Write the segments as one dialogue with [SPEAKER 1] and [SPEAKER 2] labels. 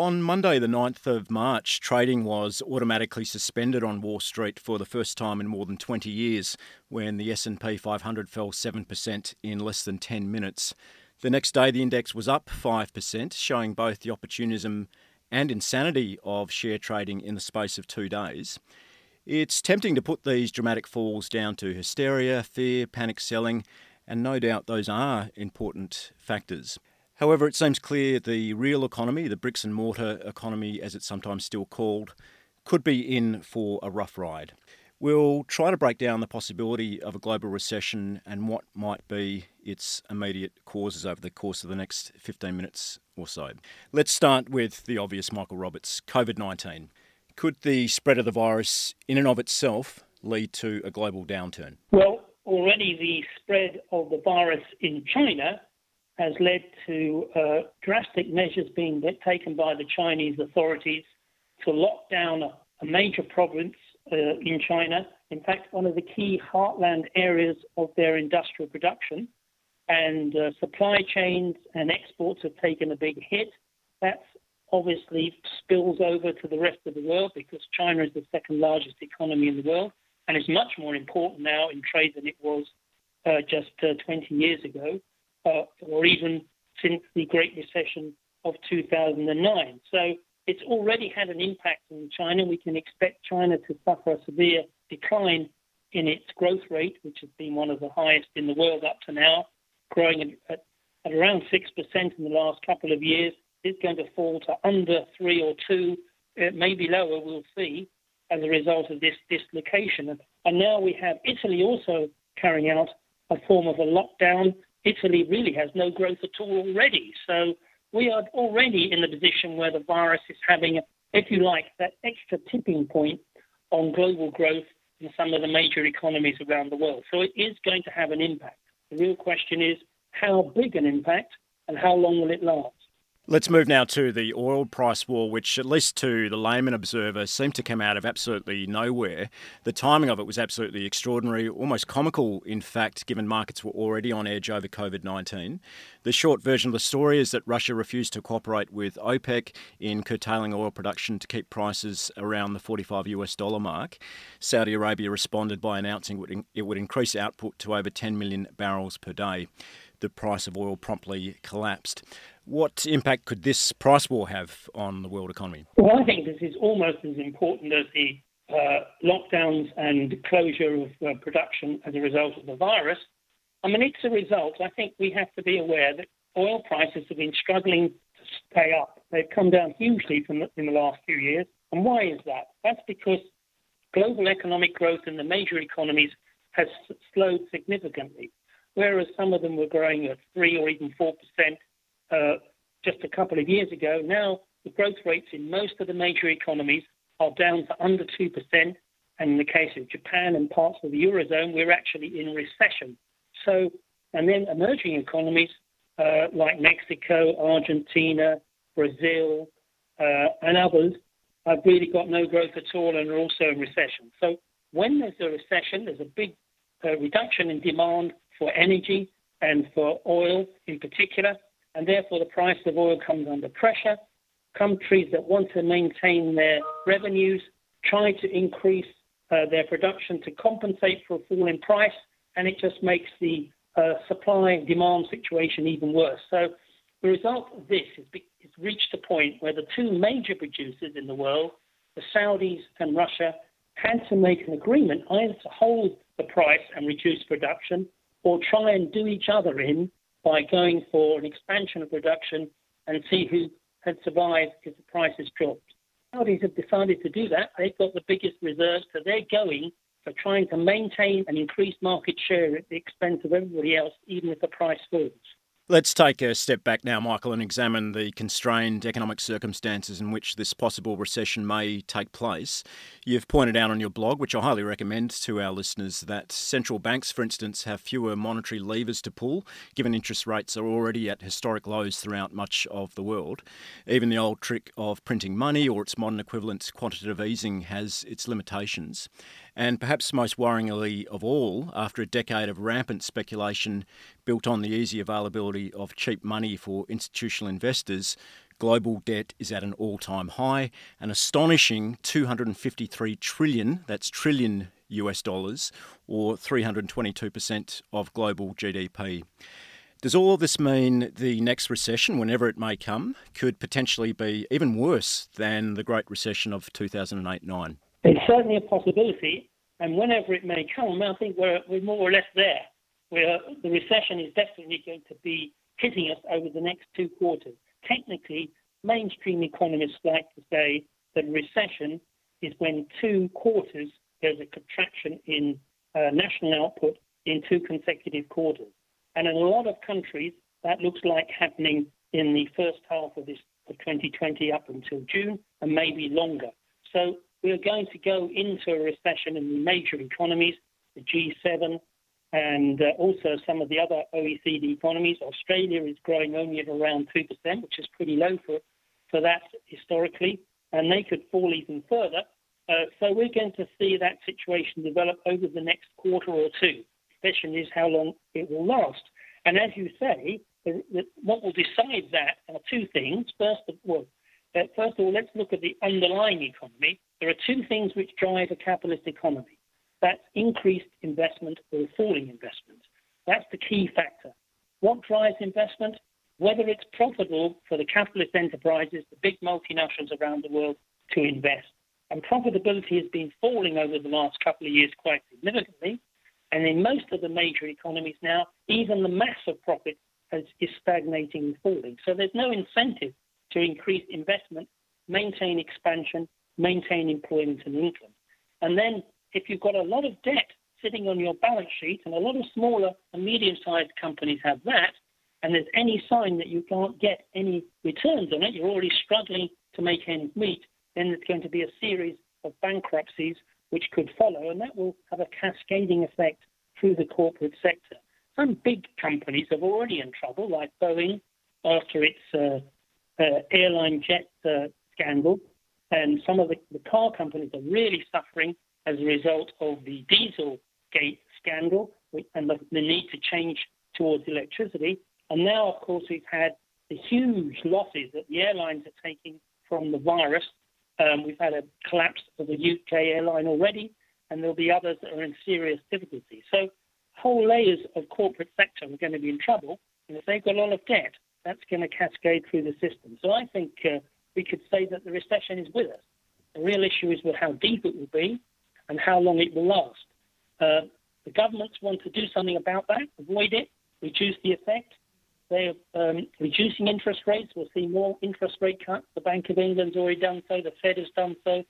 [SPEAKER 1] On Monday, the 9th of March, trading was automatically suspended on Wall Street for the first time in more than 20 years when the S&P 500 fell 7% in less than 10 minutes. The next day, the index was up 5%, showing both the opportunism and insanity of share trading in the space of two days. It's tempting to put these dramatic falls down to hysteria, fear, panic selling, and no doubt those are important factors. However, it seems clear the real economy, the bricks and mortar economy as it's sometimes still called, could be in for a rough ride. We'll try to break down the possibility of a global recession and what might be its immediate causes over the course of the next 15 minutes or so. Let's start with the obvious, Michael Roberts COVID 19. Could the spread of the virus, in and of itself, lead to a global downturn?
[SPEAKER 2] Well, already the spread of the virus in China has led to uh, drastic measures being taken by the Chinese authorities to lock down a, a major province uh, in China. In fact, one of the key heartland areas of their industrial production. And uh, supply chains and exports have taken a big hit. That obviously spills over to the rest of the world because China is the second largest economy in the world and is much more important now in trade than it was uh, just uh, 20 years ago or even since the Great Recession of 2009. So it's already had an impact in China. We can expect China to suffer a severe decline in its growth rate, which has been one of the highest in the world up to now, growing at, at around 6% in the last couple of years. It's going to fall to under 3 or 2, it may be lower, we'll see, as a result of this dislocation. And now we have Italy also carrying out a form of a lockdown Italy really has no growth at all already. So we are already in the position where the virus is having, if you like, that extra tipping point on global growth in some of the major economies around the world. So it is going to have an impact. The real question is how big an impact and how long will it last?
[SPEAKER 1] Let's move now to the oil price war, which, at least to the layman observer, seemed to come out of absolutely nowhere. The timing of it was absolutely extraordinary, almost comical, in fact, given markets were already on edge over COVID 19. The short version of the story is that Russia refused to cooperate with OPEC in curtailing oil production to keep prices around the 45 US dollar mark. Saudi Arabia responded by announcing it would increase output to over 10 million barrels per day. The price of oil promptly collapsed. What impact could this price war have on the world economy?
[SPEAKER 2] Well, I think this is almost as important as the uh, lockdowns and closure of uh, production as a result of the virus. I mean, it's a result. I think we have to be aware that oil prices have been struggling to stay up. They've come down hugely from the, in the last few years. And why is that? That's because global economic growth in the major economies has slowed significantly. Whereas some of them were growing at 3 or even 4% uh, just a couple of years ago. Now, the growth rates in most of the major economies are down to under 2%. And in the case of Japan and parts of the Eurozone, we're actually in recession. So, and then emerging economies uh, like Mexico, Argentina, Brazil, uh, and others have really got no growth at all and are also in recession. So, when there's a recession, there's a big uh, reduction in demand for energy and for oil in particular and therefore the price of oil comes under pressure. Countries that want to maintain their revenues try to increase uh, their production to compensate for a fall in price, and it just makes the uh, supply and demand situation even worse. So the result of this is it's reached a point where the two major producers in the world, the Saudis and Russia, had to make an agreement either to hold the price and reduce production or try and do each other in by going for an expansion of production and see who had survived if the prices dropped. Saudis have decided to do that. They've got the biggest reserves, so they're going for trying to maintain and increase market share at the expense of everybody else, even if the price falls.
[SPEAKER 1] Let's take a step back now, Michael, and examine the constrained economic circumstances in which this possible recession may take place. You've pointed out on your blog, which I highly recommend to our listeners, that central banks, for instance, have fewer monetary levers to pull, given interest rates are already at historic lows throughout much of the world. Even the old trick of printing money or its modern equivalent, quantitative easing, has its limitations. And perhaps most worryingly of all, after a decade of rampant speculation built on the easy availability of cheap money for institutional investors, Global debt is at an all time high, an astonishing 253 trillion, that's trillion US dollars, or 322% of global GDP. Does all of this mean the next recession, whenever it may come, could potentially be even worse than the Great Recession of 2008 9?
[SPEAKER 2] It's certainly a possibility, and whenever it may come, I think we're, we're more or less there. Where the recession is definitely going to be hitting us over the next two quarters. Technically, mainstream economists like to say that recession is when two quarters there's a contraction in uh, national output in two consecutive quarters. And in a lot of countries, that looks like happening in the first half of this of 2020 up until June and maybe longer. So we are going to go into a recession in the major economies, the G7, and uh, also some of the other OECD economies. Australia is growing only at around 2%, which is pretty low for, for that historically, and they could fall even further. Uh, so we're going to see that situation develop over the next quarter or two The question is how long it will last. And as you say, what will decide that are two things. First of all, uh, first of all, let's look at the underlying economy. There are two things which drive a capitalist economy. That's increased investment or falling investment. That's the key factor. What drives investment? Whether it's profitable for the capitalist enterprises, the big multinationals around the world, to invest. And profitability has been falling over the last couple of years quite significantly. And in most of the major economies now, even the mass of profit is, is stagnating and falling. So there's no incentive to increase investment, maintain expansion, maintain employment and income. And then if you've got a lot of debt sitting on your balance sheet, and a lot of smaller and medium sized companies have that, and there's any sign that you can't get any returns on it, you're already struggling to make ends meet, then there's going to be a series of bankruptcies which could follow, and that will have a cascading effect through the corporate sector. Some big companies are already in trouble, like Boeing after its uh, uh, airline jet uh, scandal, and some of the, the, car companies are really suffering as a result of the diesel gate scandal and the, the need to change towards electricity. And now, of course, we've had the huge losses that the airlines are taking from the virus um, we've had a collapse of the UK airline already, and there'll be others that are in serious difficulty. So whole layers of corporate sector are going to be in trouble, and if they've got a lot of debt, that's going to cascade through the system. So I think uh, we could say that the recession is with us. The real issue is with how deep it will be and how long it will last. Uh, the governments want to do something about that, avoid it, reduce the effect, they're um, reducing interest rates. We'll see more interest rate cuts. The Bank of England's already done so. The Fed has done so.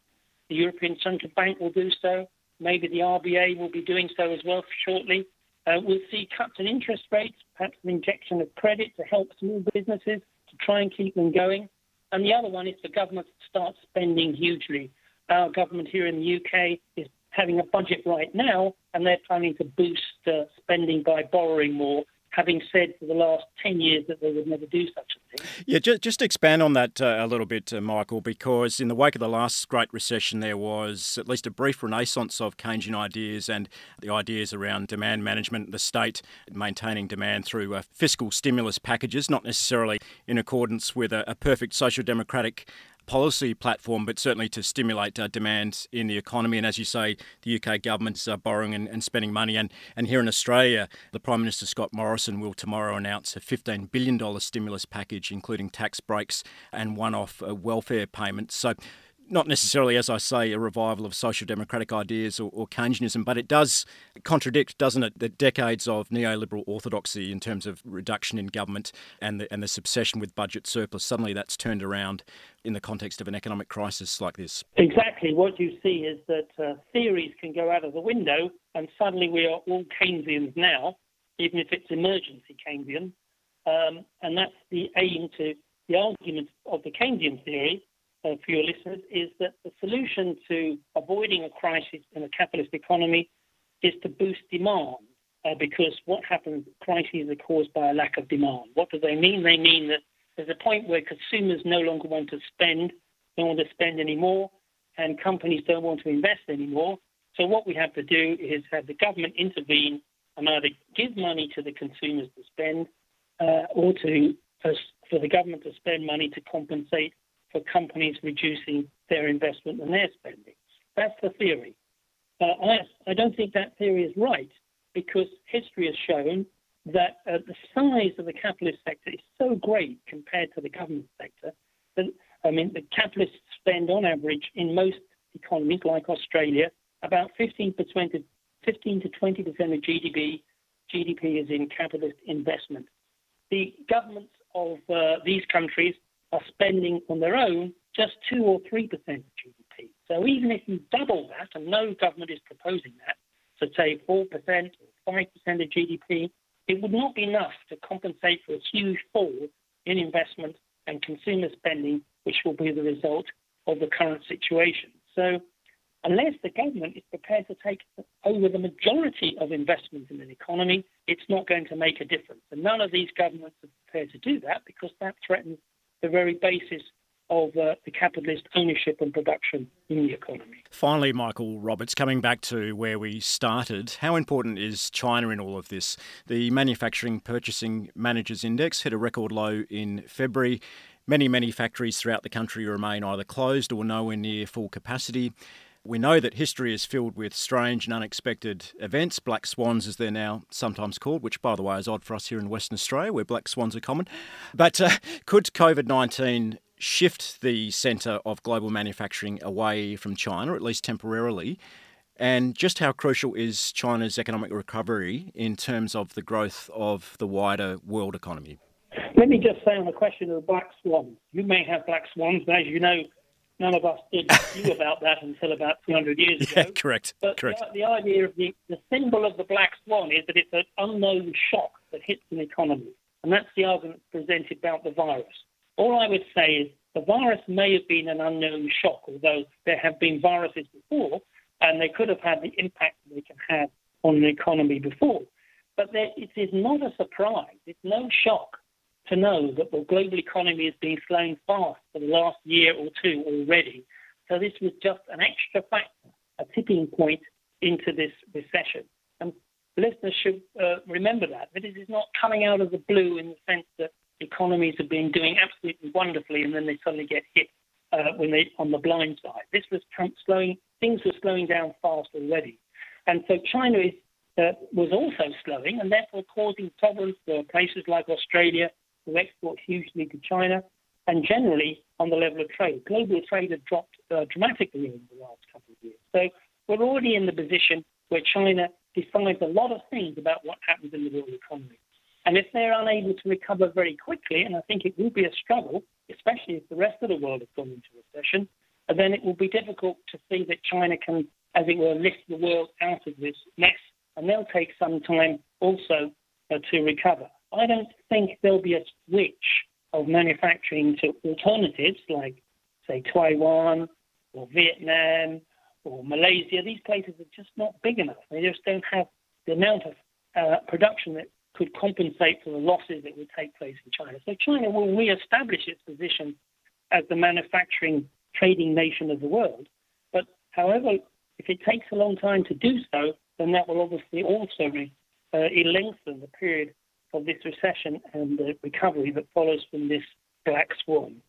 [SPEAKER 2] The European Central Bank will do so. Maybe the RBA will be doing so as well shortly. Uh, we'll see cuts in interest rates, perhaps an injection of credit to help small businesses to try and keep them going. And the other one is the government start spending hugely. Our government here in the UK is having a budget right now, and they're planning to boost uh, spending by borrowing more having said for the last 10 years that they would never do such a thing.
[SPEAKER 1] Yeah, just, just expand on that uh, a little bit, uh, Michael, because in the wake of the last Great Recession, there was at least a brief renaissance of Keynesian ideas and the ideas around demand management, the state maintaining demand through uh, fiscal stimulus packages, not necessarily in accordance with a, a perfect social democratic policy platform, but certainly to stimulate uh, demand in the economy. And as you say, the UK government's uh, borrowing and, and, spending money. And, and here in Australia, the Prime Minister Scott Morrison will tomorrow announce a $15 billion stimulus package, including tax breaks and one off uh, welfare payments. So not necessarily, as I say, a revival of social democratic ideas or, or, Keynesianism, but it does contradict, doesn't it, the decades of neoliberal orthodoxy in terms of reduction in government and the, and the obsession with budget surplus. Suddenly that's turned around in the context of an economic crisis like this.
[SPEAKER 2] Exactly. What you see is that uh, theories can go out of the window, and suddenly we are all Keynesians now, even if it's emergency Keynesian. Um, and that's the aim to the argument of the Keynesian theory for your listeners is that the solution to avoiding a crisis in a capitalist economy is to boost demand. Uh, because what happens, crises are caused by a lack of demand. What do they mean? They mean that there's a point where consumers no longer want to spend, don't want to spend anymore, and companies don't want to invest anymore. So what we have to do is have the government intervene and either give money to the consumers to spend uh, or to for the government to spend money to compensate for companies reducing their investment and their spending. That's the theory. Uh, I, I don't think that theory is right because history has shown that uh, the size of the capitalist sector is so great compared to the government sector that, I mean, the capitalists spend on average in most economies like Australia about 15 to 20, 15 to 20 percent of GDP. GDP is in capitalist investment. The governments of uh, these countries are spending on their own just two or three percent of GDP. So even if you double that, and no government is proposing that, so say four percent or five percent of GDP, it would not be enough to compensate for a huge fall in investment and consumer spending, which will be the result of the current situation. So unless the government is prepared to take over the majority of investment in an economy, it's not going to make a difference. And none of these governments are prepared to do that because that threatens the very basis of uh, the capitalist ownership and production in the economy.
[SPEAKER 1] Finally, Michael Roberts, coming back to where we started, how important is China in all of this? The Manufacturing Purchasing Managers Index hit a record low in February. Many, many factories throughout the country remain either closed or nowhere near full capacity. We know that history is filled with strange and unexpected events, black swans as they're now sometimes called, which, by the way, is odd for us here in Western Australia where black swans are common. But uh, could COVID 19 shift the centre of global manufacturing away from China, at least temporarily? And just how crucial is China's economic recovery in terms of the growth of the wider world economy?
[SPEAKER 2] Let me just say on the question of black swans, you may have black swans, but as you know, none of us did knew about that until about 200 years
[SPEAKER 1] ago. Yeah, correct.
[SPEAKER 2] But
[SPEAKER 1] correct.
[SPEAKER 2] The, the, idea of the, the symbol of the black swan is that it's an unknown shock that hits an economy. And that's the argument presented about the virus. All I would say is the virus may have been an unknown shock, although there have been viruses before, and they could have had the impact they can have on an economy before. But there, it is not a surprise. It's no shock to know that the global economy has been slowing fast for the last year or two already. So this was just an extra factor, a tipping point into this recession. And listeners should uh, remember that, that it is not coming out of the blue in the sense that economies have been doing absolutely wonderfully and then they suddenly get hit uh, when they on the blind side. This was slowing, things were slowing down fast already. And so China is, uh, was also slowing and therefore causing problems for places like Australia who export hugely to China, and generally on the level of trade. Global trade has dropped uh, dramatically in the last couple of years. So we're already in the position where China decides a lot of things about what happens in the world economy. And if they're unable to recover very quickly, and I think it will be a struggle, especially if the rest of the world has gone into recession, then it will be difficult to see that China can, as it were, lift the world out of this mess. And they'll take some time also uh, to recover. I don't think there'll be a switch of manufacturing to alternatives like, say, Taiwan or Vietnam or Malaysia. These places are just not big enough. They just don't have the amount of uh, production that could compensate for the losses that would take place in China. So China will re-establish its position as the manufacturing trading nation of the world. But however, if it takes a long time to do so, then that will obviously also uh, lengthen the period of this recession and the recovery that follows from this black swan.